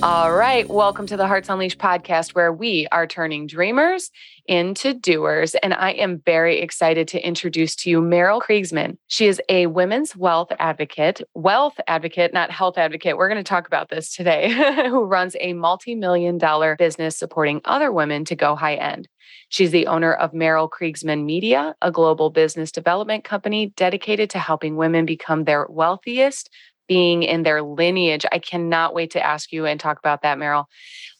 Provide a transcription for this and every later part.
All right. Welcome to the Hearts Unleashed podcast, where we are turning dreamers into doers. And I am very excited to introduce to you Mèrel Kriegsman. She is a women's wealth advocate, wealth advocate, not health advocate. We're going to talk about this today, who runs a multi million dollar business supporting other women to go high end. She's the owner of Mèrel Kriegsman Media, a global business development company dedicated to helping women become their wealthiest, being in their lineage. I cannot wait to ask you and talk about that, Mèrel.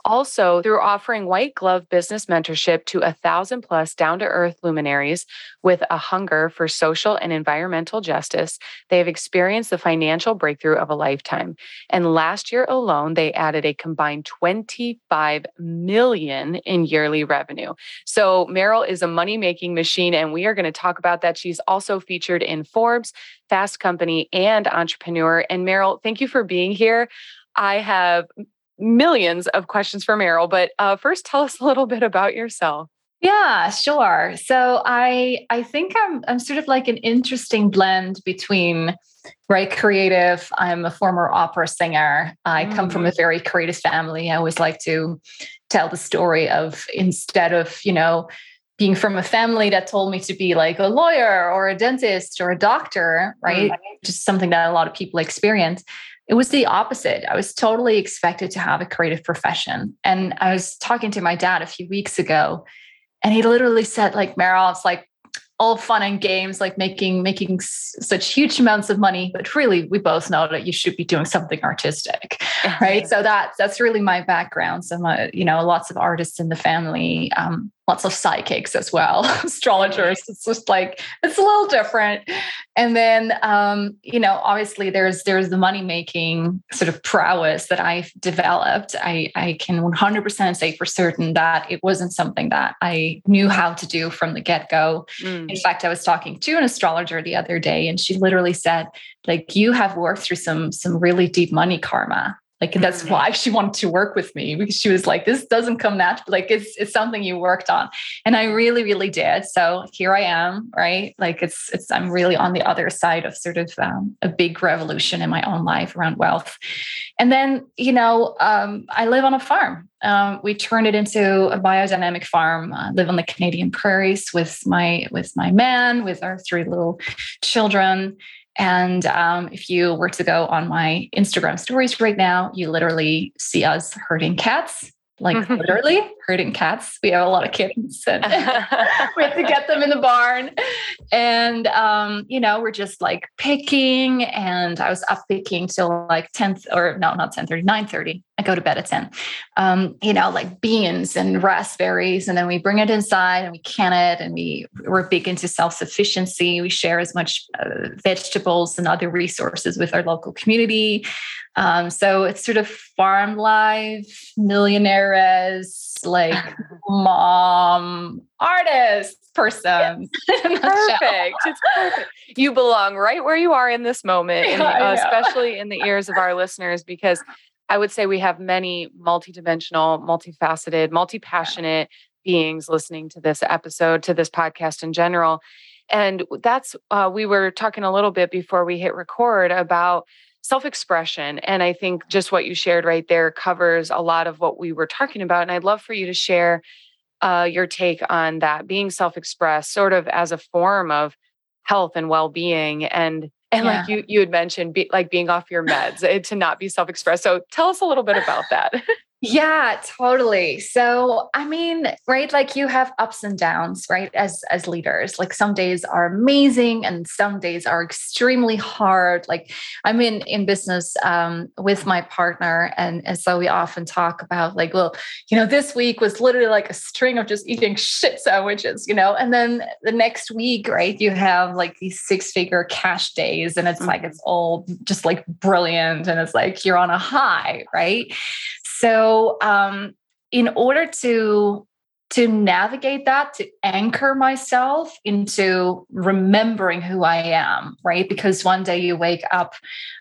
Also, through offering white glove business mentorship to a thousand plus down to earth luminaries with a hunger for social and environmental justice, they have experienced the financial breakthrough of a lifetime. And last year alone, they added a combined 25 million in yearly revenue. So, Mèrel is a money making machine, and we are going to talk about that. She's also featured in Forbes, Fast Company, and Entrepreneur. And Mèrel, thank you for being here. I have millions of questions for Mèrel, but uh, first tell us a little bit about yourself. Yeah, sure. So I I think I'm I'm sort of like an interesting blend between right creative. I'm a former opera singer. I mm. come from a mm. very creative family. I always like to tell the story of instead of, you know, being from a family that told me to be like a lawyer or a dentist or a doctor, right? Mm. Just something that a lot of people experience. It was the opposite. I was totally expected to have a creative profession. And I was talking to my dad a few weeks ago, and he literally said, like, Mèrel, it's like all fun and games, like making making s- such huge amounts of money, but really, we both know that you should be doing something artistic, right? so that's that's really my background. So, my, you know, lots of artists in the family. Um, lots of psychics as well, astrologers. It's just like it's a little different. And then um, you know, obviously there's there's the money making sort of prowess that I've developed. I I can 100% say for certain that it wasn't something that I knew how to do from the get-go. Mm. In fact, I was talking to an astrologer the other day and she literally said like you have worked through some some really deep money karma like that's mm-hmm. why she wanted to work with me because she was like this doesn't come natural like it's it's something you worked on. And i really really did. So here i am right? Like it's it's i'm really on the other side of sort of um, a big revolution in my own life around wealth. And then you know um, i live on a farm. Um, we turned it into a biodynamic farm. I live on the canadian prairies with my with my man with our three little children and um, if you were to go on my Instagram stories right now, you literally see us herding cats like mm-hmm. literally herding cats. We have a lot of kittens and we have to get them in the barn. And, um, you know, we're just like picking and I was up picking till like 10th or no, not 10 30, 9 30. I go to bed at 10. Um, you know, like beans and raspberries. And then we bring it inside and we can it. And we, we're big into self-sufficiency. We share as much uh, vegetables and other resources with our local community. Um, so it's sort of farm life, millionaires, like mom, artist person. perfect. It's perfect. You belong right where you are in this moment, in, uh, especially in the ears of our listeners, because I would say we have many multidimensional, multifaceted, multi-passionate beings listening to this episode, to this podcast in general. And that's, uh, we were talking a little bit before we hit record about self expression. And I think just what you shared right there covers a lot of what we were talking about. And I'd love for you to share uh, your take on that being self expressed, sort of as a form of health and well being. And and yeah. like you you had mentioned, be, like being off your meds eh, to not be self expressed. So tell us a little bit about that. Yeah, totally. So, I mean, right, like you have ups and downs, right? As as leaders, like some days are amazing and some days are extremely hard. Like I'm in in business um, with my partner, and and so we often talk about like, well, you know, this week was literally like a string of just eating shit sandwiches, you know, and then the next week, right, you have like these six figure cash days, and it's mm-hmm. like it's all just like brilliant, and it's like you're on a high, right? So, um, in order to to navigate that, to anchor myself into remembering who I am, right? Because one day you wake up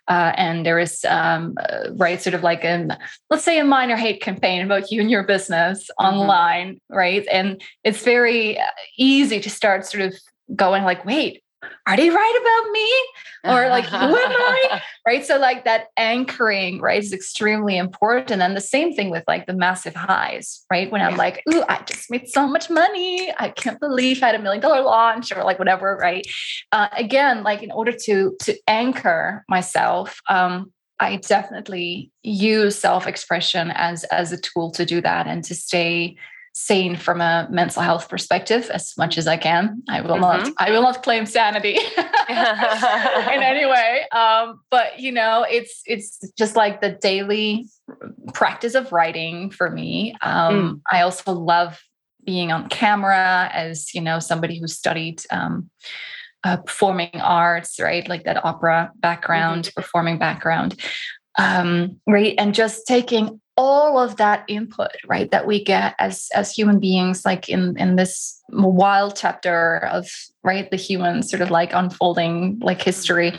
uh, and there is, um, uh, right, sort of like a, let's say a minor hate campaign about you and your business mm-hmm. online, right? And it's very uh, easy to start sort of going like, wait, are they right about me? Or like, who am I? Right. So, like that anchoring, right, is extremely important. And the same thing with like the massive highs, right? When I'm yeah. like, ooh, I just made so much money. I can't believe I had a million dollar launch or like whatever, right? Uh, again, like in order to to anchor myself, um, I definitely use self-expression as as a tool to do that and to stay sane from a mental health perspective as much as I can. I will mm-hmm. not I will not claim sanity in any way. Um, but you know, it's it's just like the daily practice of writing for me. Um, mm. I also love being on camera as you know somebody who studied um, uh, performing arts, right? Like that opera background, mm-hmm. performing background. Um, right. And just taking all of that input right that we get as as human beings like in in this wild chapter of right the human sort of like unfolding like history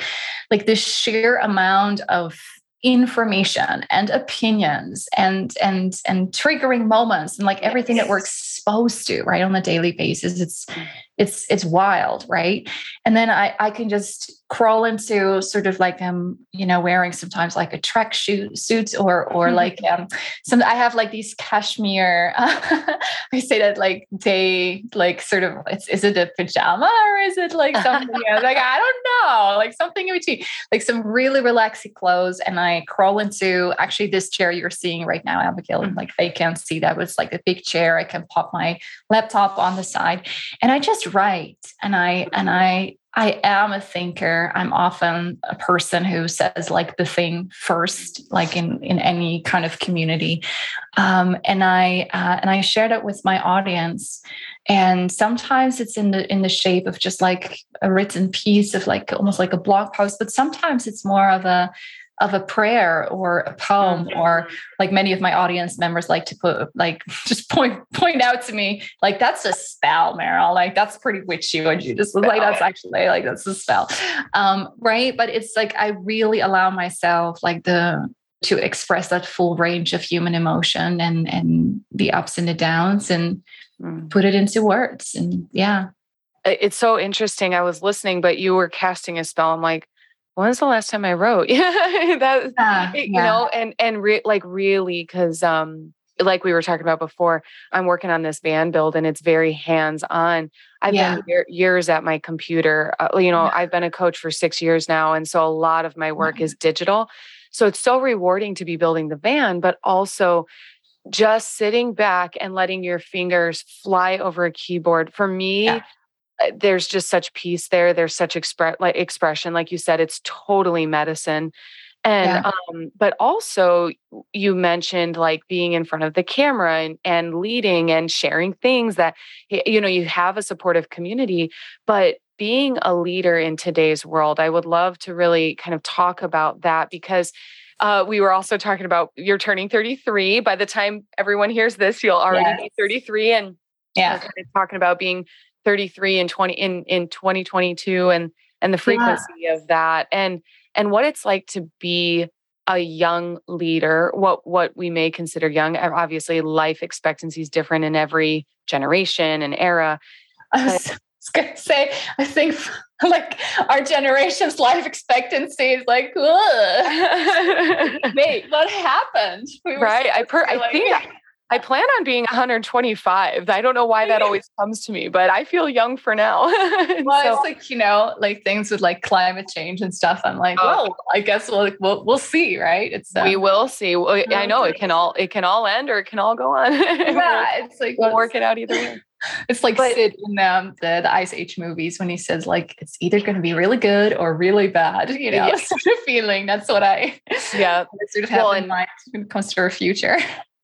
like the sheer amount of information and opinions and and and triggering moments and like everything that we're exposed to right on a daily basis it's mm. It's it's wild right and then i i can just crawl into sort of like um you know wearing sometimes like a track suit suit or or like um some i have like these cashmere uh, i say that like day like sort of it's is it a pajama or is it like something else? like i don't know like something in between like some really relaxing clothes and i crawl into actually this chair you're seeing right now abigail mm-hmm. like they can't see that was like a big chair i can pop my laptop on the side and i just write and i and i I am a thinker. I'm often a person who says like the thing first, like in in any kind of community, um, and I uh, and I shared it with my audience. And sometimes it's in the in the shape of just like a written piece of like almost like a blog post, but sometimes it's more of a of a prayer or a poem or like many of my audience members like to put like just point point out to me like that's a spell mèrel. Like that's pretty witchy what you just like that's actually like that's a spell. Um right? But it's like i really allow myself like the to express that full range of human emotion and and the ups and the downs and mm. put it into words. And yeah. It's so interesting. I was listening but you were casting a spell. I'm like when's the last time I wrote? Yeah, that yeah, you yeah. know, and and re- like really because um like we were talking about before, I'm working on this van build and it's very hands on. I've yeah. been year, years at my computer. Uh, you know, I've been a coach for six years now, and so a lot of my work is digital. So it's so rewarding to be building the van, but also just sitting back and letting your fingers fly over a keyboard for me yeah. There's just such peace there. There's such express like expression, like you said, it's totally medicine. And yeah. um, but also you mentioned like being in front of the camera and, and leading and sharing things that you know you have a supportive community, but being a leader in today's world, I would love to really kind of talk about that because uh, we were also talking about you're turning 33. By the time everyone hears this, you'll already yes. be 33. And yeah, kind of talking about being 33 and 20 in in 2022 and and the frequency yeah. of that and and what it's like to be a young leader what what we may consider young obviously life expectancy is different in every generation and era I was, was gonna say i think like our generation's life expectancy is like wait what happened we right i per i think I plan on being 125. I don't know why that always comes to me, but I feel young for now. well, so, it's like, you know, like things with like climate change and stuff. I'm like, oh. well, I guess we'll, we'll, we'll see, right? It's uh, we will see. I know it can all it can all end or it can all go on. yeah, it's like we'll work it out either way. It's like but, Sid in um, the, the Ice Age movies when he says like it's either going to be really good or really bad. You know, yeah. sort of feeling. That's what I yeah sort of have well, in mind when it comes to our future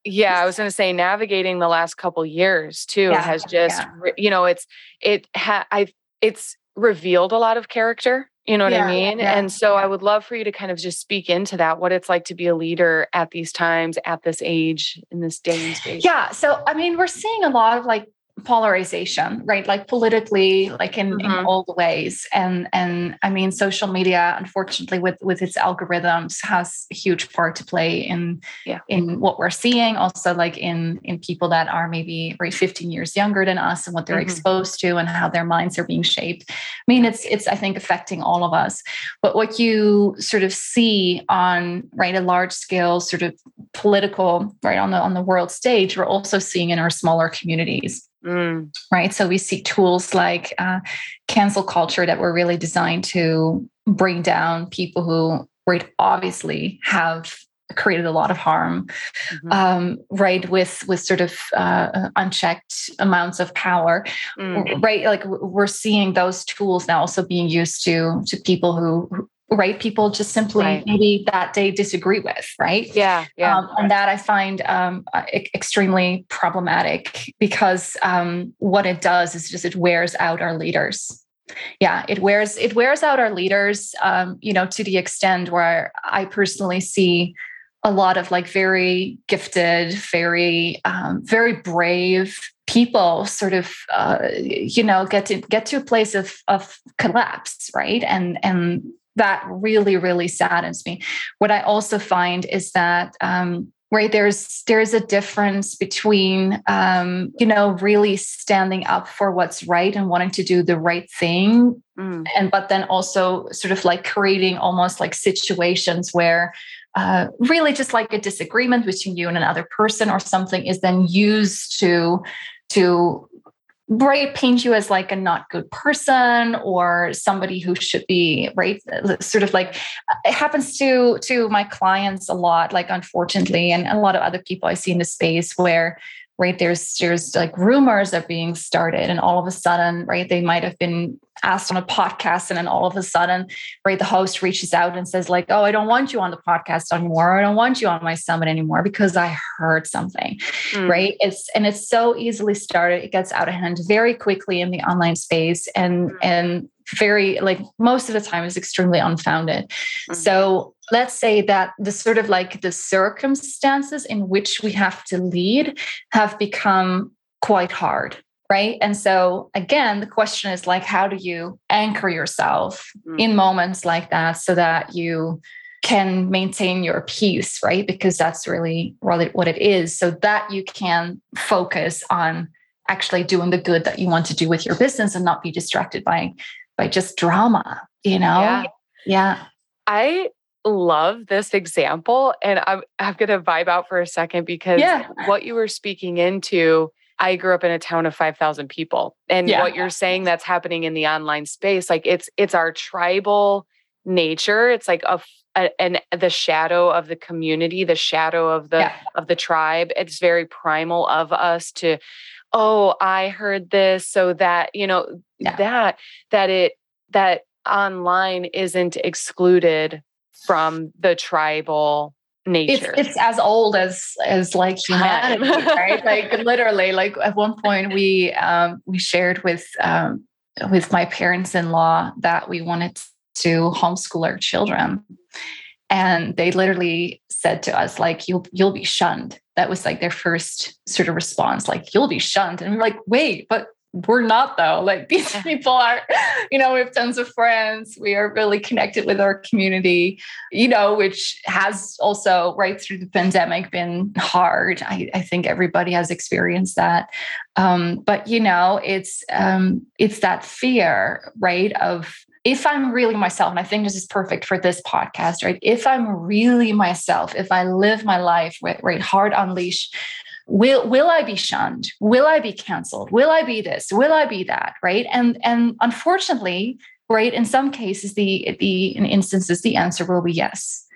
yeah i was going to say navigating the last couple years too yeah, has just yeah. you know it's it ha i it's revealed a lot of character You know what Yeah, I mean? and so. I would love for you to kind of just speak into that, what it's like to be a leader at these times, at this age, in this day and space. Yeah. So, I mean, we're seeing a lot of like polarization, right? Like politically, like in, in Mhm. all the ways. And and I mean, social media, unfortunately, with with its algorithms, has a huge part to play in Yeah. in what we're seeing. Also, like in in people that are maybe right 15 years younger than us and what they're Mhm. exposed to and how their minds are being shaped. I mean, it's it's I think affecting all of us. But what you sort of see on right a large scale sort of political right on the on the world stage, we're also seeing in our smaller communities Mm, right? So we see tools like uh, cancel culture that were really designed to bring down people who, right, obviously have created a lot of harm, mhm, um, right? With with sort of uh, unchecked amounts of power, mm, right? Like we're seeing those tools now also being used to to people who. Right, people just simply Right. maybe that they disagree with, right? Yeah. Yeah. Um, and that I find um, uh, extremely problematic because um, what it does is just it wears out our leaders. Yeah, it wears it wears out our leaders. Um, you know, to the extent where I personally see a lot of like very gifted, very um, very brave people sort of uh, you know get to get to a place of of collapse, right? And and that really really saddens me what I also find is that um, right there's there's a difference between um, you know really standing up for what's right and wanting to do the right thing, mm, and but then also sort of like creating almost like situations where. Uh, really, just like a disagreement between you and another person, or something, is then used to to right paint you as like a not good person or somebody who should be right sort of like it happens to to my clients a lot like unfortunately and a lot of other people i see in the space where right there's there's like rumors are being started and all of a sudden right they might have been asked on a podcast and then all of a sudden right the host reaches out and says like oh i don't want you on the podcast anymore or i don't want you on my summit anymore because i heard something mm. right it's and it's so easily started it gets out of hand very quickly in the online space and Mhm. and very like most of the time is extremely unfounded Mhm. so let's say that the sort of like the circumstances in which we have to lead have become quite hard right and so again the question is like how do you anchor yourself Mm. in moments like that so that you can maintain your peace, right? Because that's really what it, what it is, so that you can focus on actually doing the good that you want to do with your business and not be distracted by by just drama, you know? Yeah. Yeah. I love this example and I'm I'm gonna vibe out for a second because Yeah. what you were speaking into, I grew up in a town of 5,000 people. And Yeah. what you're saying that's happening in the online space, like it's it's our tribal nature. It's like a, a- and the shadow of the community, the shadow of the Yeah. of the tribe. It's very primal of us to, oh, I heard this, so that, you know, that that it that online isn't excluded from the tribal nature. it's as old as as like humanity, right? Like literally, like at one point we um we shared with um with my parents-in-law that we wanted to homeschool our children. And they literally said to us, like, you'll you'll be shunned. That was like their first sort of response, like, you'll be shunned. And we're like, wait, but we're not though. Like these people are, you know, we have tons of friends. We are really connected with our community, you know, which has also right through the pandemic been hard. I, I think everybody has experienced that. Um, but you know, it's um, it's that fear, right? Of if I'm really myself, and I think this is perfect for this podcast, right? If I'm really myself, if I live my life with right, heart unleashed, will will I be shunned? Will I be canceled? Will I be this? Will I be that? Right? And and unfortunately, right, in some cases, the the in instances, the answer will be yes.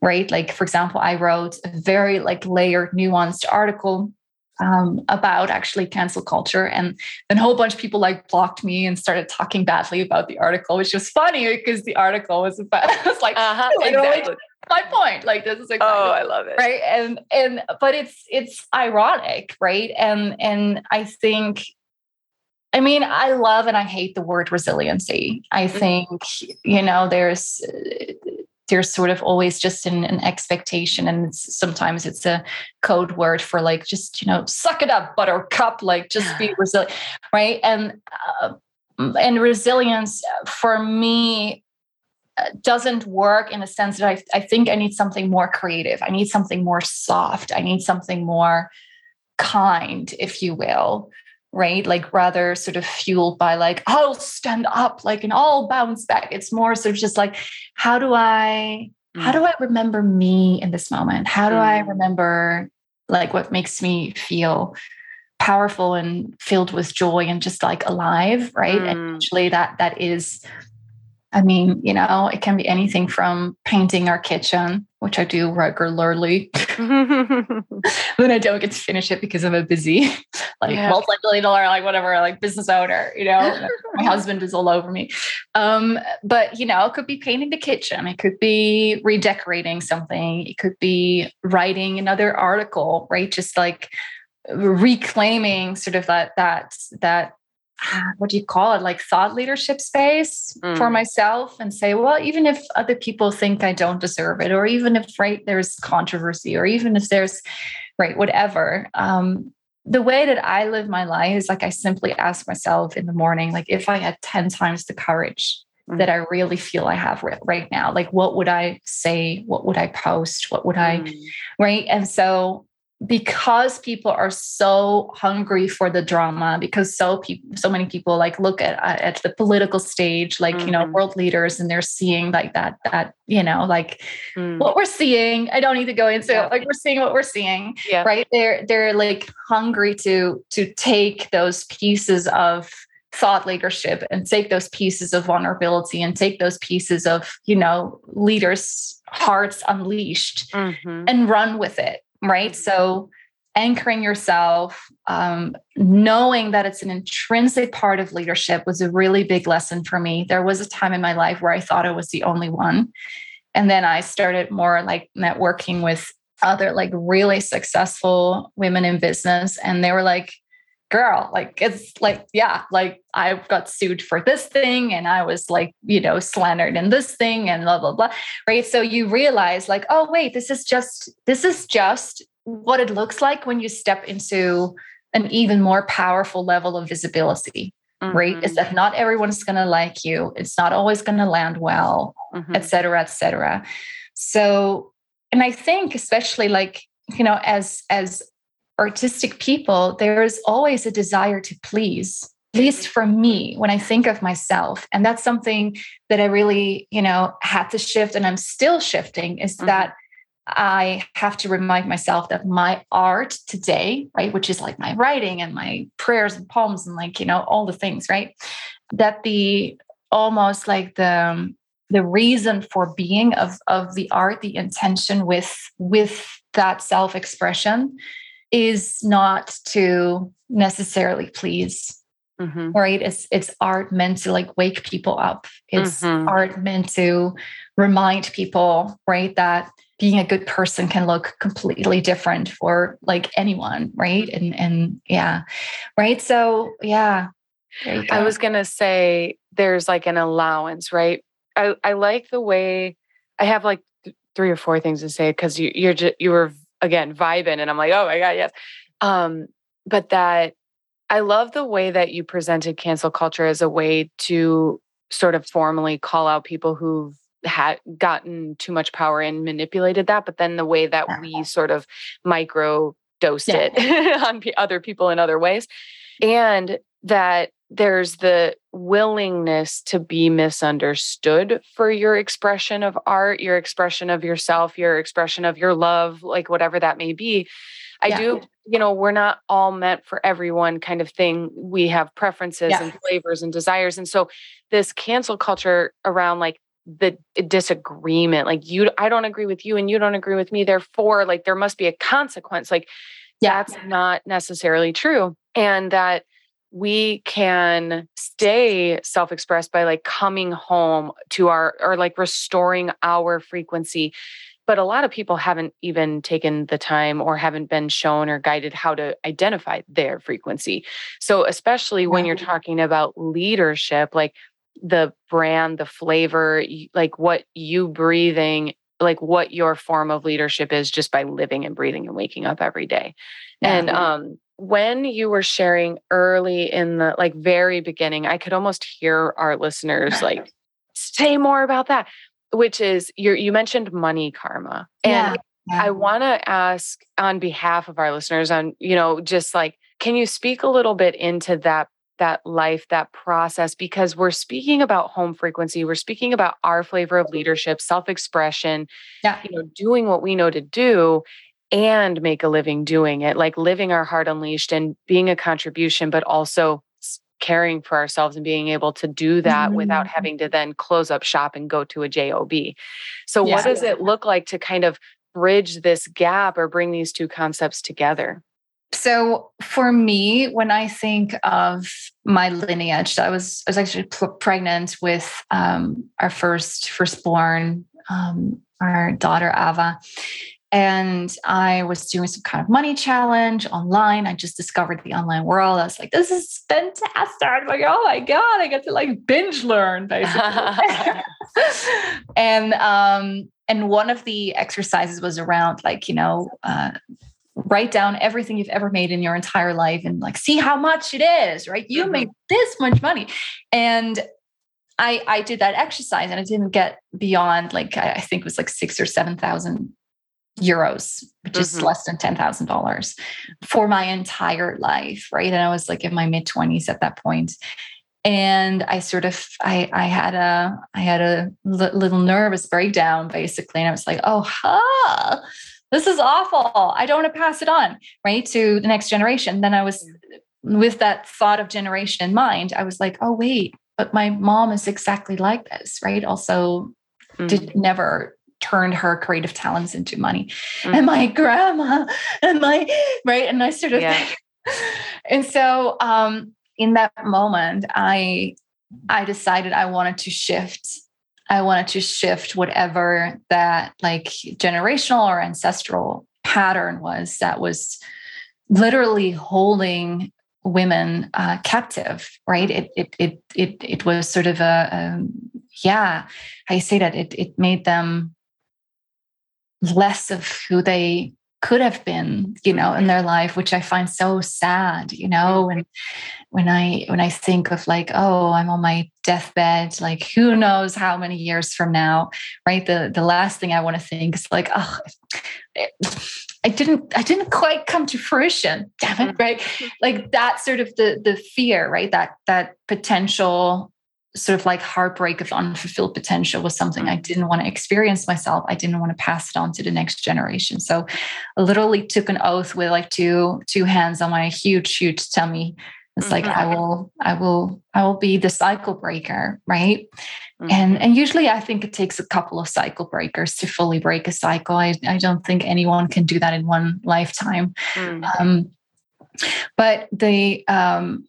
Right. Like, for example, I wrote a very like layered, nuanced article um, about actually cancel culture. And then a whole bunch of people like blocked me and started talking badly about the article, which was funny because the article was about, was like, uh-huh, exactly. My point. Like, this is exactly Oh, I love it. right and and but it's it's ironic right and and i think I mean, I love and I hate the word resiliency. I mm-hmm. think, you know, there's there's sort of always just an, an expectation and it's, sometimes it's a code word for like just you know suck it up buttercup like just be resilient right and uh, and resilience for me uh, doesn't work in the sense that I, I think I need something more creative. I need something more soft. I need something more kind, if you will, right? Like rather sort of fueled by like, I'll stand up, like, and I'll bounce back. It's more sort of just like, how do I, mm. how do I remember me in this moment? How do mm. I remember like what makes me feel powerful and filled with joy and just like alive, right? Mm. And actually that that is I mean, you know, it can be anything from painting our kitchen, which I do regularly. then I don't get to finish it because I'm a busy, like yeah. multi-billion dollar, like whatever, like business owner, you know, my husband is all over me. Um, but you know, it could be painting the kitchen, it could be redecorating something, it could be writing another article, right? Just like reclaiming sort of that that that what do you call it like thought leadership space mm. for myself and say well even if other people think i don't deserve it or even if right there's controversy or even if there's right whatever um, the way that i live my life is like i simply ask myself in the morning like if i had 10 times the courage mm. that i really feel i have right now like what would i say what would i post what would i mm. right and so because people are so hungry for the drama because so people so many people like look at at the political stage like mm-hmm. you know mm-hmm. world leaders and they're seeing like that that you know like mm. what we're seeing i don't need to go into yeah. it like we're seeing what we're seeing yeah. right they're they're like hungry to to take those pieces of thought leadership and take those pieces of vulnerability and take those pieces of you know leaders hearts unleashed mm-hmm. and run with it right? So anchoring yourself, um, knowing that it's an intrinsic part of leadership was a really big lesson for me. There was a time in my life where I thought I was the only one. And then I started more like networking with other like really successful women in business. And they were like, girl, like it's like, yeah, like I got sued for this thing and I was like, you know, slandered in this thing and blah, blah, blah. Right. So you realize like, oh, wait, this is just, this is just what it looks like when you step into an even more powerful level of visibility. Mm-hmm. Right. Is that not everyone's going to like you. It's not always going to land well, mm-hmm. et cetera, et cetera. So, and I think especially like, you know, as, as artistic people, there is always a desire to please, at least for me, when I think of myself. And that's something that I really, you know, had to shift and I'm still shifting is mm-hmm. that I have to remind myself that my art today, right, which is like my writing and my prayers and poems and like, you know, all the things, right? That the almost like the the reason for being of of the art, the intention with with that self-expression is not to necessarily please mm-hmm. right? It's it's art meant to like wake people up. It's mm-hmm. art meant to remind people right that being a good person can look completely different for like anyone right? And and yeah right? So yeah i was gonna say there's like an allowance right? I i like the way i have like th- three or four things to say because you, you're just you were again vibing and i'm like oh my god yes um but that i love the way that you presented cancel culture as a way to sort of formally call out people who've had gotten too much power and manipulated that but then the way that we sort of micro dosed yeah. it on p- other people in other ways and that there's the willingness to be misunderstood for your expression of art, your expression of yourself, your expression of your love, like whatever that may be. I yeah. do, you know, we're not all meant for everyone kind of thing. We have preferences yeah. and flavors and desires. And so this cancel culture around like the disagreement, like you, I don't agree with you and you don't agree with me. Therefore, like there must be a consequence. Like yeah. that's not necessarily true. And that we can stay self-expressed by like coming home to our or like restoring our frequency but a lot of people haven't even taken the time or haven't been shown or guided how to identify their frequency. So, especially when you're talking about leadership, like the brand, the flavor, like what you breathing, like what your form of leadership is just by living and breathing and waking up every day. Yeah. And um when you were sharing early in the like very beginning, I could almost hear our listeners like say more about that, which is you you mentioned money karma. And yeah. I want to ask on behalf of our listeners on, you know, just like can you speak a little bit into that that life, that process, because we're speaking about home frequency. We're speaking about our flavor of leadership, self expression, yeah. you know, doing what we know to do and make a living doing it, like living our heart unleashed and being a contribution, but also caring for ourselves and being able to do that mm-hmm. without having to then close up shop and go to a job so yeah. what does it look like to kind of bridge this gap or bring these two concepts together so for me, when I think of my lineage, I was I was actually pregnant with um, our first firstborn, um, our daughter Ava, and I was doing some kind of money challenge online. I just discovered the online world. I was like, this is fantastic. I'm like, oh my God, I get to like binge learn basically. and um, and one of the exercises was around like, you know, uh, write down everything you've ever made in your entire life and like see how much it is right you mm-hmm. made this much money and i i did that exercise and i didn't get beyond like i, I think it was like six or seven thousand euros which mm-hmm. is less than ten thousand dollars for my entire life right and i was like in my mid 20s at that point and i sort of i i had a i had a little nervous breakdown basically and i was like oh huh this is awful. I don't want to pass it on, right, to the next generation. Then I was with that thought of generation in mind, I was like, oh, wait, but my mom is exactly like this, right? Also, mm. did never turned her creative talents into money. Mm. And my grandma and my right. And I sort of yeah. and so um in that moment, I I decided I wanted to shift I wanted to shift whatever that like generational or ancestral pattern was that was literally holding women uh, captive, right? It it it it it was sort of a, a yeah, i say that? It it made them less of who they could have been you know in their life which i find so sad you know and when i when i think of like oh i'm on my deathbed like who knows how many years from now right? The the last thing i want to think is like oh i didn't i didn't quite come to fruition damn it right? Mm-hmm. like that sort of the the fear right? That that potential sort of like heartbreak of unfulfilled potential was something I didn't want to experience myself. I didn't want to pass it on to the next generation. So I literally took an oath with like two two hands on my huge, huge tummy. It's mm-hmm. like I will, I will, I will be the cycle breaker, right? Mm-hmm. And and usually I think it takes a couple of cycle breakers to fully break a cycle. I, I don't think anyone can do that in one lifetime. Mm-hmm. Um, but the um,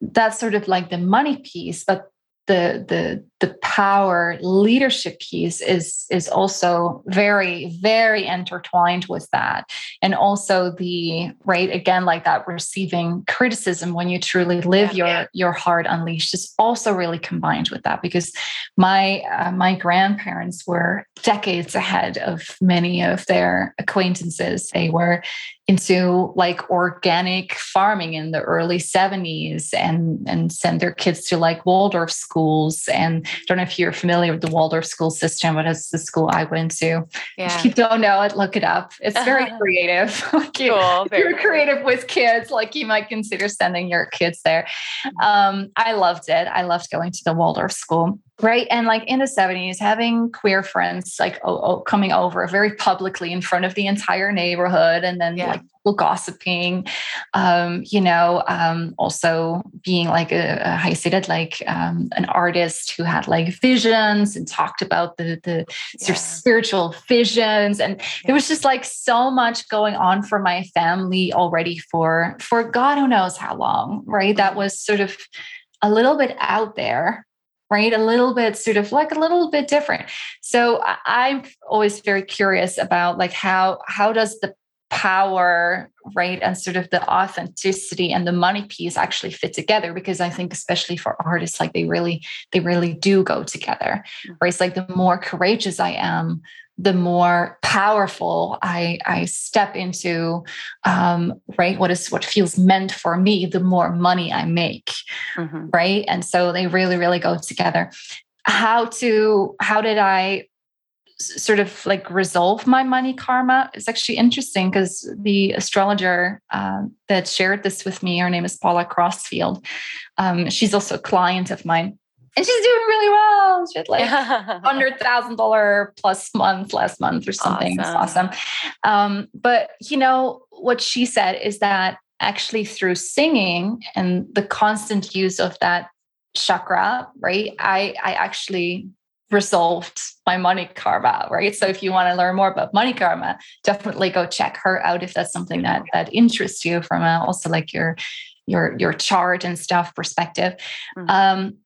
that's sort of like the money piece, but the the the power leadership piece is is also very very intertwined with that. And also the right again like that receiving criticism when you truly live yeah, your your heart unleashed is also really combined with that because my uh, my grandparents were decades ahead of many of their acquaintances. They were into like organic farming in the early 70s and and send their kids to like Waldorf schools and don't know if you're familiar with the Waldorf school system, but it's the school I went to. Yeah. If you don't know it, look it up. It's very creative. like you, cool. If you're creative with kids, like you might consider sending your kids there. Um, I loved it. I loved going to the Waldorf school right and like in the 70s having queer friends like oh, oh, coming over very publicly in front of the entire neighborhood and then yeah. like gossiping um you know um also being like a, a how you say that like um an artist who had like visions and talked about the the yeah. sort of spiritual visions and yeah. there was just like so much going on for my family already for for god who knows how long right that mm-hmm. was sort of a little bit out there right? A little bit sort of like a little bit different. So I'm always very curious about like how how does the power right and sort of the authenticity and the money piece actually fit together because i think especially for artists like they really they really do go together mm. right it's like the more courageous i am the more powerful I, I step into, um, right? What is what feels meant for me, the more money I make, mm-hmm. right? And so they really, really go together. How to how did I sort of like resolve my money karma It's actually interesting because the astrologer uh, that shared this with me, her name is Paula Crossfield. Um, she's also a client of mine and she's doing really well. She had like hundred thousand dollar plus month last month or something. Awesome. It's awesome. Um, but you know what she said is that actually through singing and the constant use of that chakra, right? I I actually resolved my money karma, right? So if you want to learn more about money karma, definitely go check her out if that's something that that interests you from a, also like your your your chart and stuff perspective. Mm-hmm. Um,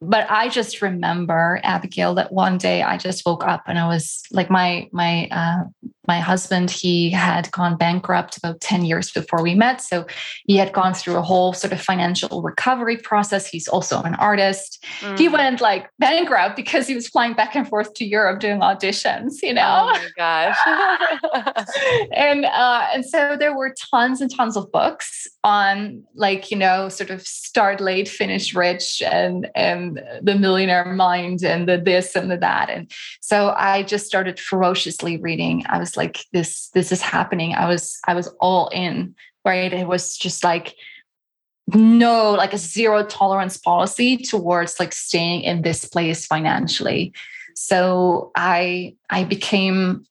but I just remember Abigail that one day I just woke up and I was like my my uh, my husband he had gone bankrupt about 10 years before we met. So he had gone through a whole sort of financial recovery process. He's also an artist. Mm. he went like bankrupt because he was flying back and forth to Europe doing auditions you know? Oh my gosh. And uh, and so there were tons and tons of books on like you know sort of start late finish rich and and the millionaire mind and the this and the that. And so I just started ferociously reading. I was like this this is happening. I was i was all in right? It was just like no like a zero tolerance policy towards like staying in this place financially. So i i became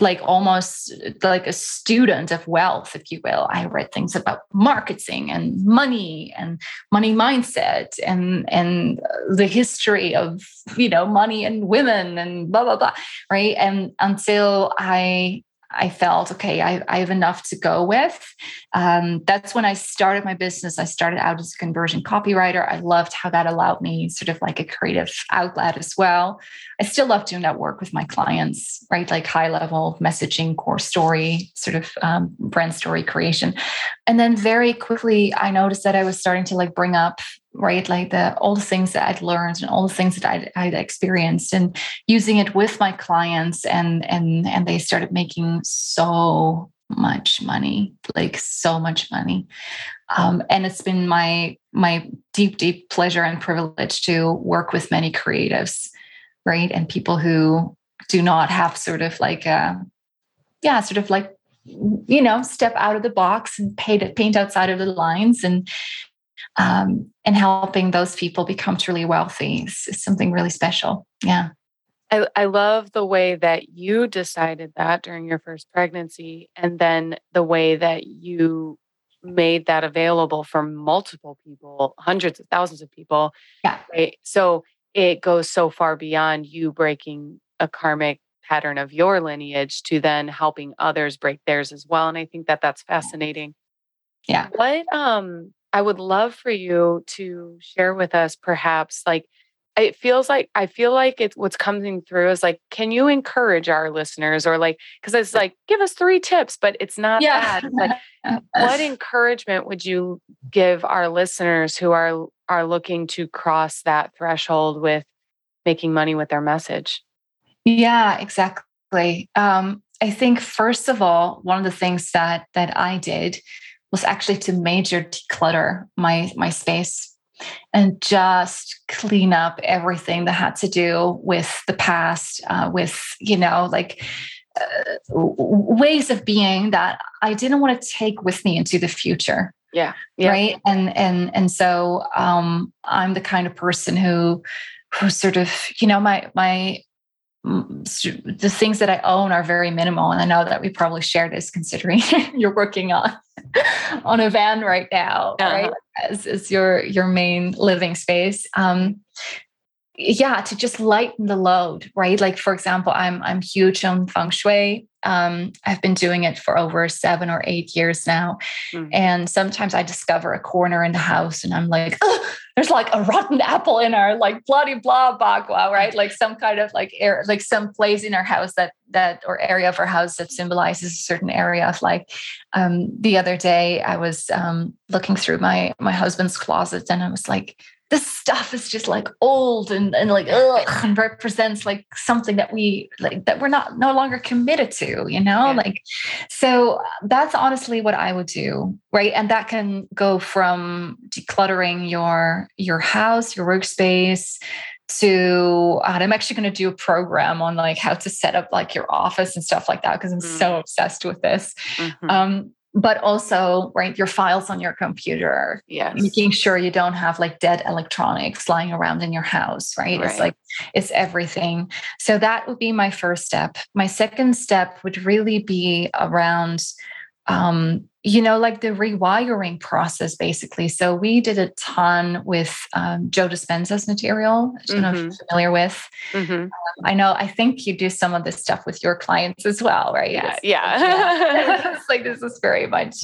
like almost like a student of wealth if you will. I read things about marketing and money and money mindset and and the history of you know money and women and blah blah blah right? And until i I felt, okay, I, I, have enough to go with. Um, that's when I started my business. I started out as a conversion copywriter. I loved how that allowed me sort of like a creative outlet as well. I still love doing that work with my clients, right? Like high level messaging, core story, sort of um, brand story creation. And then very quickly, I noticed that I was starting to like bring up right? Like the all the things that i'd learned and all the things that I'd, I'd, experienced and using it with my clients and and and they started making so much money like so much money. Um, and it's been my my deep deep pleasure and privilege to work with many creatives right? And people who do not have sort of like a yeah sort of like you know step out of the box and paint paint outside of the lines and um, and helping those people become truly wealthy is, is something really special. Yeah. I, I love the way that you decided that during your first pregnancy, and then the way that you made that available for multiple people, hundreds of thousands of people. Yeah. Right? So it goes so far beyond you breaking a karmic pattern of your lineage to then helping others break theirs as well. And I think that that's fascinating. Yeah. What um I would love for you to share with us perhaps like it feels like I feel like it's what's coming through is like, can you encourage our listeners or like, because it's like, give us three tips, but it's not yeah. that. Like, what encouragement would you give our listeners who are are looking to cross that threshold with making money with their message? Yeah, exactly. Um, I think first of all, one of the things that that I did was actually to major declutter my my space and just clean up everything that had to do with the past uh, with you know like uh, ways of being that i didn't want to take with me into the future yeah, yeah. right and and and so um i'm the kind of person who who sort of you know my my the things that I own are very minimal. And I know that we probably share this considering you're working on on a van right now, uh-huh. right? As, as your your main living space. Um, yeah, to just lighten the load, right? Like for example, I'm I'm huge on feng shui. Um, I've been doing it for over seven or eight years now. Mm. And sometimes I discover a corner in the house and I'm like, there's like a rotten apple in our like bloody blah bagua, right? Like some kind of like air, like some place in our house that that or area of our house that symbolizes a certain area of like um the other day I was um looking through my my husband's closet and I was like, this stuff is just like old and, and like ugh, and represents like something that we like that we're not no longer committed to you know yeah. like so that's honestly what i would do right and that can go from decluttering your your house your workspace to and i'm actually going to do a program on like how to set up like your office and stuff like that because i'm mm. so obsessed with this mm-hmm. um but also right your files on your computer yes making sure you don't have like dead electronics lying around in your house right? right? it's like it's everything so that would be my first step my second step would really be around um you know, like the rewiring process, basically. So we did a ton with um, Joe Dispenza's material. I don't mm-hmm. know if you're mm-hmm. familiar with. Mm-hmm. Um, I know, I think you do some of this stuff with your clients as well, right? Yeah. It's, yeah. it's like this is very much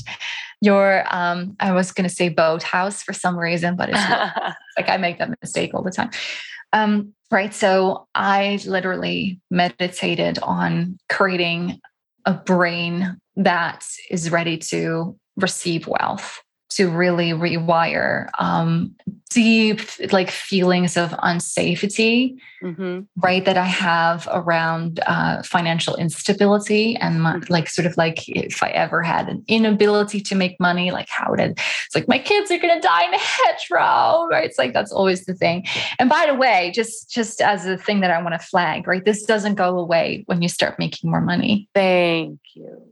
your, um, I was going to say boathouse for some reason, but it's like I make that mistake all the time. Um, right. So I literally meditated on creating a brain that is ready to receive wealth to really rewire um, deep like feelings of unsafety mm-hmm. right that i have around uh, financial instability and my, mm-hmm. like sort of like if i ever had an inability to make money like how did it's like my kids are going to die in a hedgerow right? It's like that's always the thing. And by the way just just as a thing that i want to flag right this doesn't go away when you start making more money. Thank you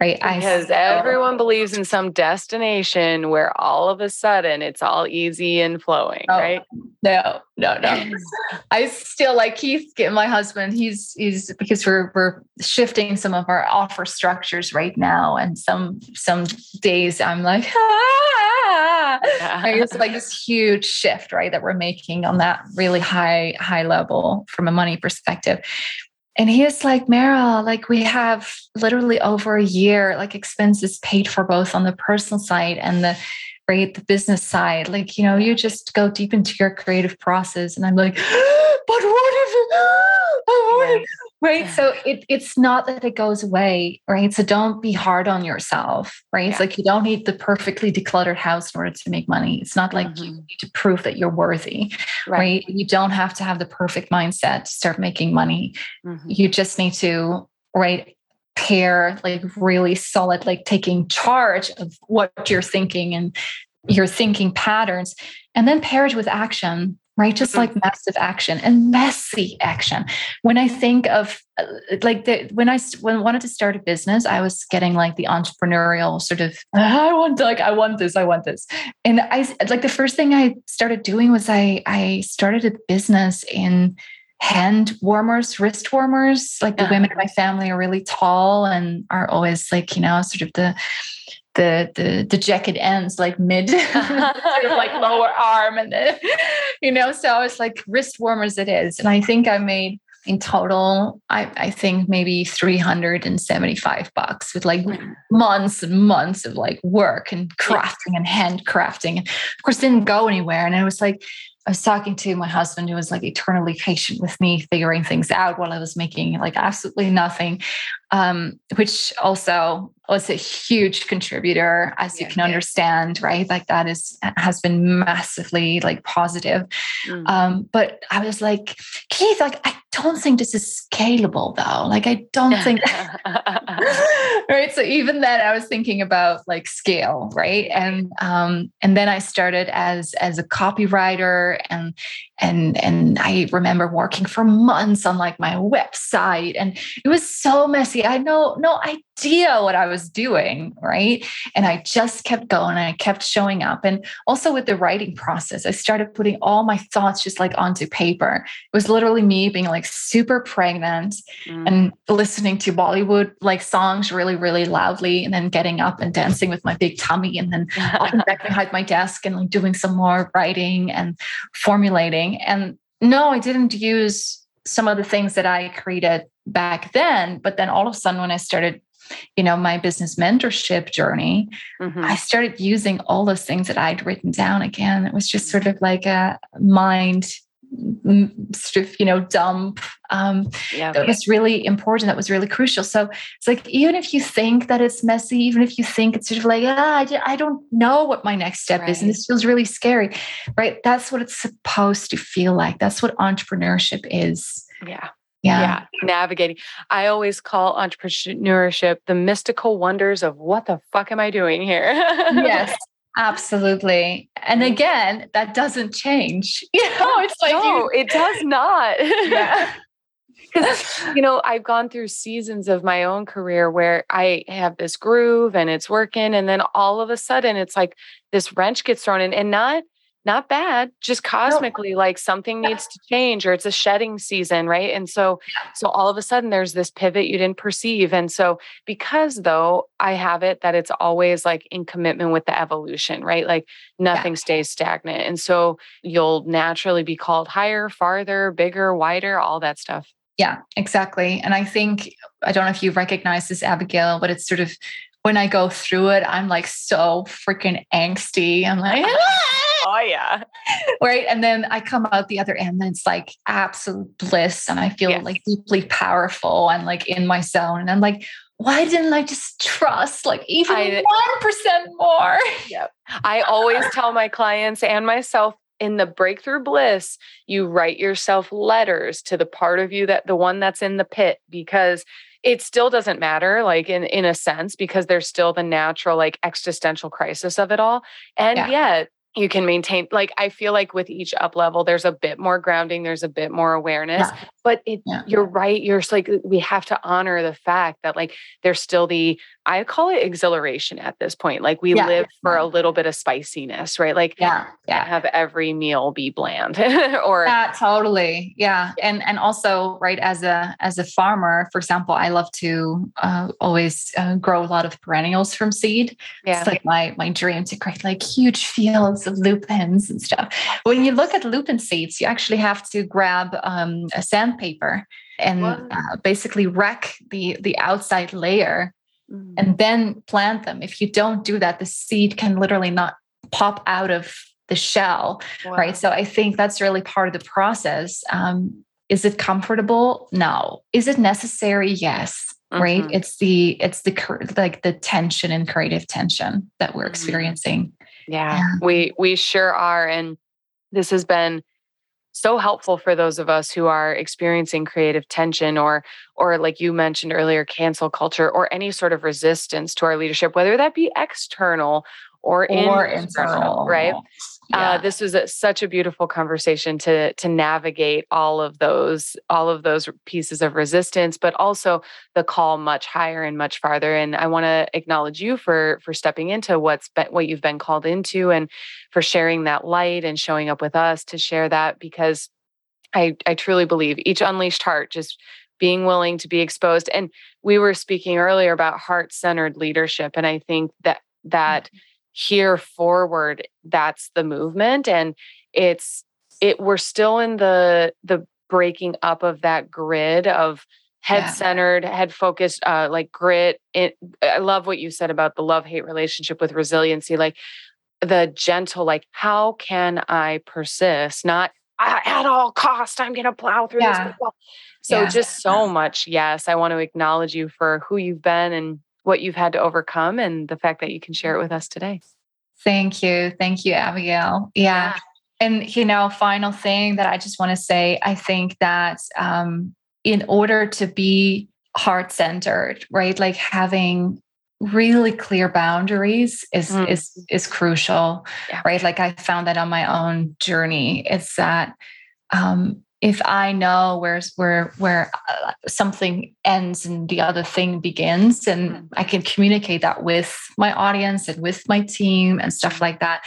right? Because everyone believes in some destination where all of a sudden it's all easy and flowing, oh, right? No, no, no. I still like Keith, my husband. He's he's because we're we're shifting some of our offer structures right now, and some some days I'm like, ah, yeah. it's like this huge shift, right? That we're making on that really high high level from a money perspective. And he is like, Mèrel, like we have literally over a year, like expenses paid for both on the personal side and the right, the business side. Like, you know, you just go deep into your creative process. And I'm like, but what if right so it, it's not that it goes away right so don't be hard on yourself right yeah. it's like you don't need the perfectly decluttered house in order to make money it's not like mm-hmm. you need to prove that you're worthy right. right. you don't have to have the perfect mindset to start making money mm-hmm. you just need to right pair like really solid like taking charge of what you're thinking and your thinking patterns and then pair it with action right? Just like mm-hmm. massive action and messy action. When I think of uh, like the, when I when I wanted to start a business, I was getting like the entrepreneurial sort of I want like I want this, I want this, and I like the first thing I started doing was I I started a business in hand warmers, wrist warmers. Like the uh-huh. women in my family are really tall and are always like you know sort of the the the the jacket ends like mid sort of like lower arm and then you know so it's like wrist warmers it is. And i think i made in total i i think maybe 375 bucks with like months and months of like work and crafting and handcrafting and of course didn't go anywhere. And i was like I was talking to my husband who was like eternally patient with me, figuring things out while I was making like absolutely nothing, um, which also was a huge contributor, as yeah, you can yeah. understand, right? Like that is has been massively like positive. Mm. Um, but I was like, Keith, like I don't think this is scalable though. Like I don't think right. So even then I was thinking about like scale, right? And um, and then I started as as a copywriter and and and I remember working for months on like my website and it was so messy. I had no no idea what I was doing, right? And I just kept going and I kept showing up. And also with the writing process, I started putting all my thoughts just like onto paper. It was literally me being like super pregnant mm. and listening to Bollywood like songs really, really loudly, and then getting up and dancing with my big tummy, and then back behind my desk and like doing some more writing and formulating. And no, I didn't use some of the things that I created back then, but then all of a sudden when I started you know my business mentorship journey mm-hmm. i started using all those things that i'd written down again it was just sort of like a mind sort of you know dump um, yeah. that was really important that was really crucial so it's like even if you think that it's messy even if you think it's sort of like ah, I don't know what my next step right. is and this feels really scary right that's what it's supposed to feel like that's what entrepreneurship is yeah yeah. yeah. navigating. I always call entrepreneurship the mystical wonders of what the fuck am I doing here? yes, Absolutely. And again, that doesn't change. You know, it's like No, you... it does not. Yeah. Because, you know, I've gone through seasons of my own career where I have this groove and it's working. And then all of a sudden it's like this wrench gets thrown in and not not bad just cosmically no. like something needs to change or it's a shedding season right? And so so all of a sudden there's this pivot you didn't perceive. And so because though i have it that it's always like in commitment with the evolution right? Like nothing yeah. stays stagnant. And so you'll naturally be called higher farther bigger wider all that stuff. Yeah exactly. And i think i don't know if you recognize this abigail but it's sort of when i go through it i'm like so freaking angsty. I'm like ah! Oh yeah. Right. And then I come out the other end and it's like absolute bliss. And I feel yes. like deeply powerful and like in my zone. And I'm like, why didn't I just trust like even one percent more? Yep. I always tell my clients and myself in the breakthrough bliss, you write yourself letters to the part of you that the one that's in the pit because it still doesn't matter like in in a sense because there's still the natural like existential crisis of it all and yeah. yet you can maintain like i feel like with each up level there's a bit more grounding there's a bit more awareness yeah. But it, yeah. you're right you're like we have to honor the fact that like there's still the i call it exhilaration at this point like we yeah. live for a little bit of spiciness right like yeah yeah have every meal be bland or yeah totally yeah and and also right as a as a farmer for example i love to uh, always uh, grow a lot of perennials from seed yeah. it's like my my dream to create like huge fields of lupins and stuff. When you look at lupin seeds, you actually have to grab um, a sandpaper and uh, basically wreck the the outside layer mm. and then plant them. If you don't do that, the seed can literally not pop out of the shell, wow. right? So I think that's really part of the process. Um, is it comfortable? No. Is it necessary? Yes. Mm-hmm. Right. It's the it's the like the tension and creative tension that we're mm-hmm. experiencing. Yeah, yeah, we we sure are. And this has been so helpful for those of us who are experiencing creative tension or or like you mentioned earlier cancel culture or any sort of resistance to our leadership whether that be external or, or internal, internal, right? Uh, yeah. Uh, this was a, such a beautiful conversation to to navigate all of those all of those pieces of resistance, but also the call much higher and much farther. And I want to acknowledge you for for stepping into what's been what you've been called into, and for sharing that light and showing up with us to share that because I I truly believe each unleashed heart just being willing to be exposed and we were speaking earlier about heart centered leadership and i think that that mm-hmm here forward that's the movement and it's it we're still in the the breaking up of that grid of head centered head focused uh like grit it, i love what you said about the love hate relationship with resiliency like the gentle like how can i persist not at all cost i'm going to plow through yeah. this so yeah. just so much yes i want to acknowledge you for who you've been and what you've had to overcome and the fact that you can share it with us today. Thank you. Thank you, Abigail. Yeah. yeah. And, you know, final thing that I just want to say I think that um, in order to be heart centered, right, like having really clear boundaries is mm. is is crucial yeah. right like i found that on my own journey it's that um if I know where's where where uh, something ends and the other thing begins, and mm-hmm. I can communicate that with my audience and with my team and stuff like that,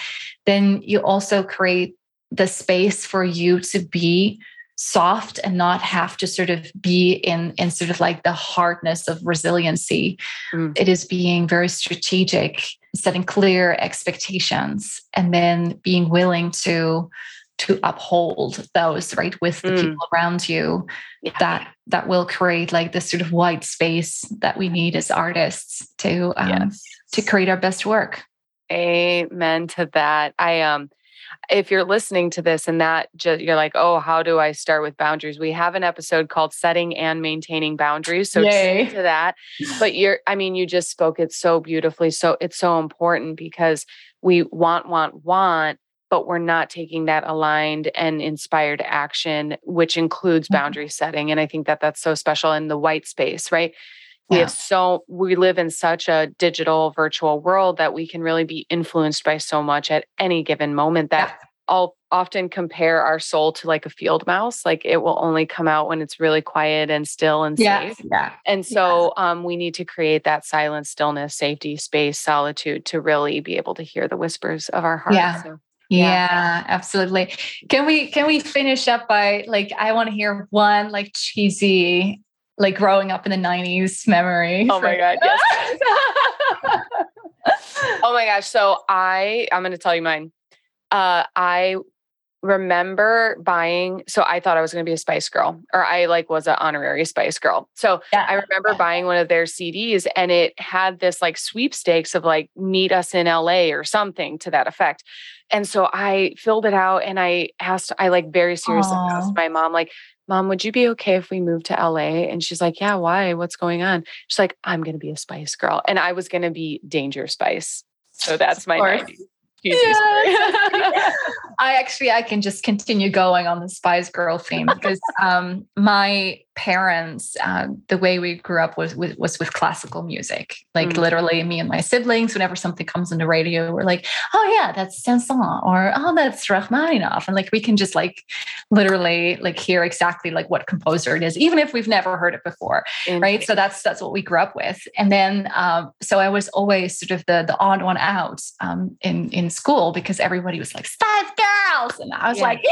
then you also create the space for you to be soft and not have to sort of be in in sort of like the hardness of resiliency. Mm. It is being very strategic, setting clear expectations, and then being willing to to uphold those right with the mm. people around you yeah. that that will create like this sort of white space that we need as artists to um, yes. to create our best work amen to that i um if you're listening to this and that just you're like, oh, how do I start with boundaries? We have an episode called Setting and Maintaining Boundaries. So to that. But you're, I mean, you just spoke it so beautifully. So it's so important because we want, want, want, but we're not taking that aligned and inspired action, which includes mm-hmm. boundary setting. And I think that that's so special in the white space, right? we have so we live in such a digital virtual world that we can really be influenced by so much at any given moment that yeah. I'll often compare our soul to like a field mouse. Like it will only come out when it's really quiet and still and safe. Yeah. And so um, we need to create that silence, stillness, safety, space, solitude to really be able to hear the whispers of our heart. Yeah. So, yeah. yeah. absolutely. Can we can we finish up by like I want to hear one like cheesy like growing up in the 90s memory. Oh my God. Yes. oh my gosh. So I, I'm going to tell you mine. Uh, I remember buying so i thought i was going to be a spice girl or i like was an honorary spice girl so yeah. i remember buying one of their cds and it had this like sweepstakes of like meet us in la or something to that effect and so i filled it out and i asked i like very seriously Aww. asked my mom like Mom, would you be okay if we moved to LA? And she's like, Yeah, why? What's going on? She's like, I'm going to be a Spice Girl. And I was going to be Danger Spice. So that's my 90s. I actually I can just continue going on the Spice Girl theme because um, my parents, uh, the way we grew up was, was, was with classical music. Like mm. literally, me and my siblings, whenever something comes on the radio, we're like, "Oh yeah, that's Saint-Saëns," or "Oh, that's Rachmaninoff," and like we can just like literally like hear exactly like what composer it is, even if we've never heard it before, right? So that's that's what we grew up with. And then, um, so I was always sort of the the odd one out um, in in school because everybody was like Spice Girls, and I was yeah. like,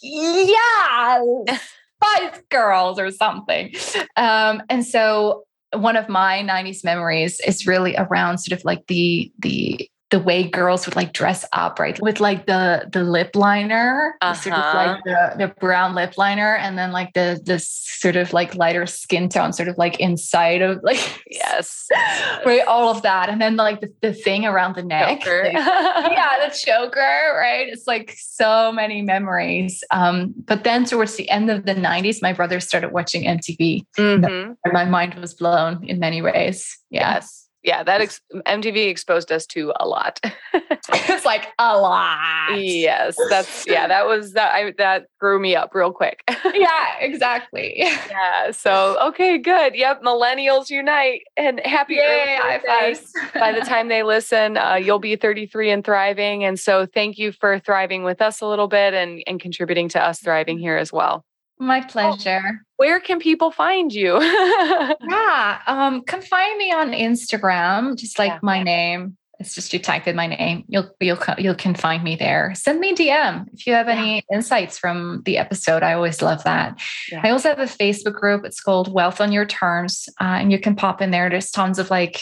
yeah. Spice Girls or something. Um, and so one of my 90s memories is really around sort of like the the the way girls would like dress up, right? With like the the lip liner, uh-huh. sort of like uh-huh. the, the brown lip liner, and then like the the sort of like lighter skin tone, sort of like inside of like yes, right, all of that, and then like the, the thing around the neck, like, yeah, the choker, right? It's like so many memories. Um, but then towards the end of the '90s, my brother started watching MTV, mm-hmm. and my mind was blown in many ways. Yes yeah, that ex- MTV exposed us to a lot. it's like a lot. Yes, that's yeah. That was that. I that grew me up real quick. yeah, exactly. Yeah. So okay, good. Yep. Millennials unite and happy Yay, birthday. By the time they listen, uh, you'll be 33 and thriving. And so thank you for thriving with us a little bit and and contributing to us thriving here as well. My oh, pleasure. Oh, where can people find you? yeah, um, come find me on Instagram, just like yeah. my name. It's just you type in my name. You'll you'll you can find me there. Send me DM if you have any yeah. insights from the episode. I always love that. Yeah. I also have a Facebook group. It's called Wealth on Your Terms, uh, and you can pop in there. There's tons of like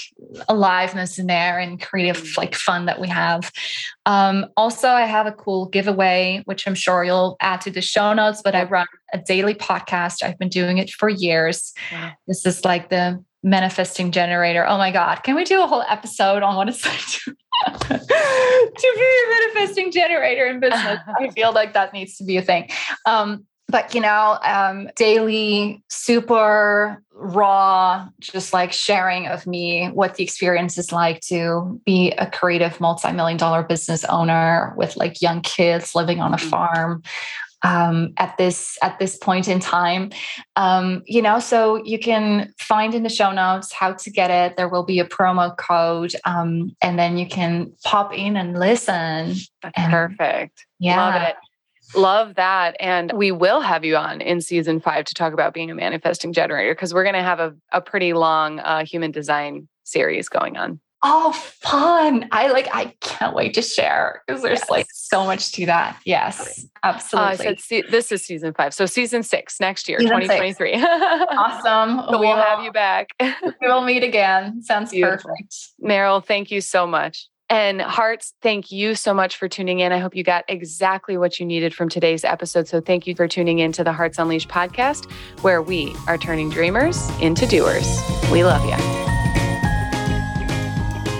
aliveness in there and creative mm. like fun that we have. Um, also, I have a cool giveaway, which I'm sure you'll add to the show notes. But I run a daily podcast. I've been doing it for years. Wow. This is like the manifesting generator. Oh my God. Can we do a whole episode on what it's like to, to be a manifesting generator in business? I feel like that needs to be a thing. Um, but you know, um, daily, super raw, just like sharing of me, what the experience is like to be a creative multi-million dollar business owner with like young kids living on a mm-hmm. farm um, at this at this point in time. Um, you know so you can find in the show notes how to get it. There will be a promo code um, and then you can pop in and listen. And, perfect. Yeah. Love it. Love that. And we will have you on in season five to talk about being a manifesting generator because we're going to have a, a pretty long uh, human design series going on. Oh, fun. I like, I can't wait to share because there's yes. like so much to that. Yes, absolutely. Uh, said se- this is season five. So season six next year, season 2023. awesome. So we'll, we'll have you back. we will meet again. Sounds Beautiful. perfect. Mèrel, thank you so much. And Hearts, thank you so much for tuning in. I hope you got exactly what you needed from today's episode. So thank you for tuning in to the Hearts Unleashed podcast, where we are turning dreamers into doers. We love you.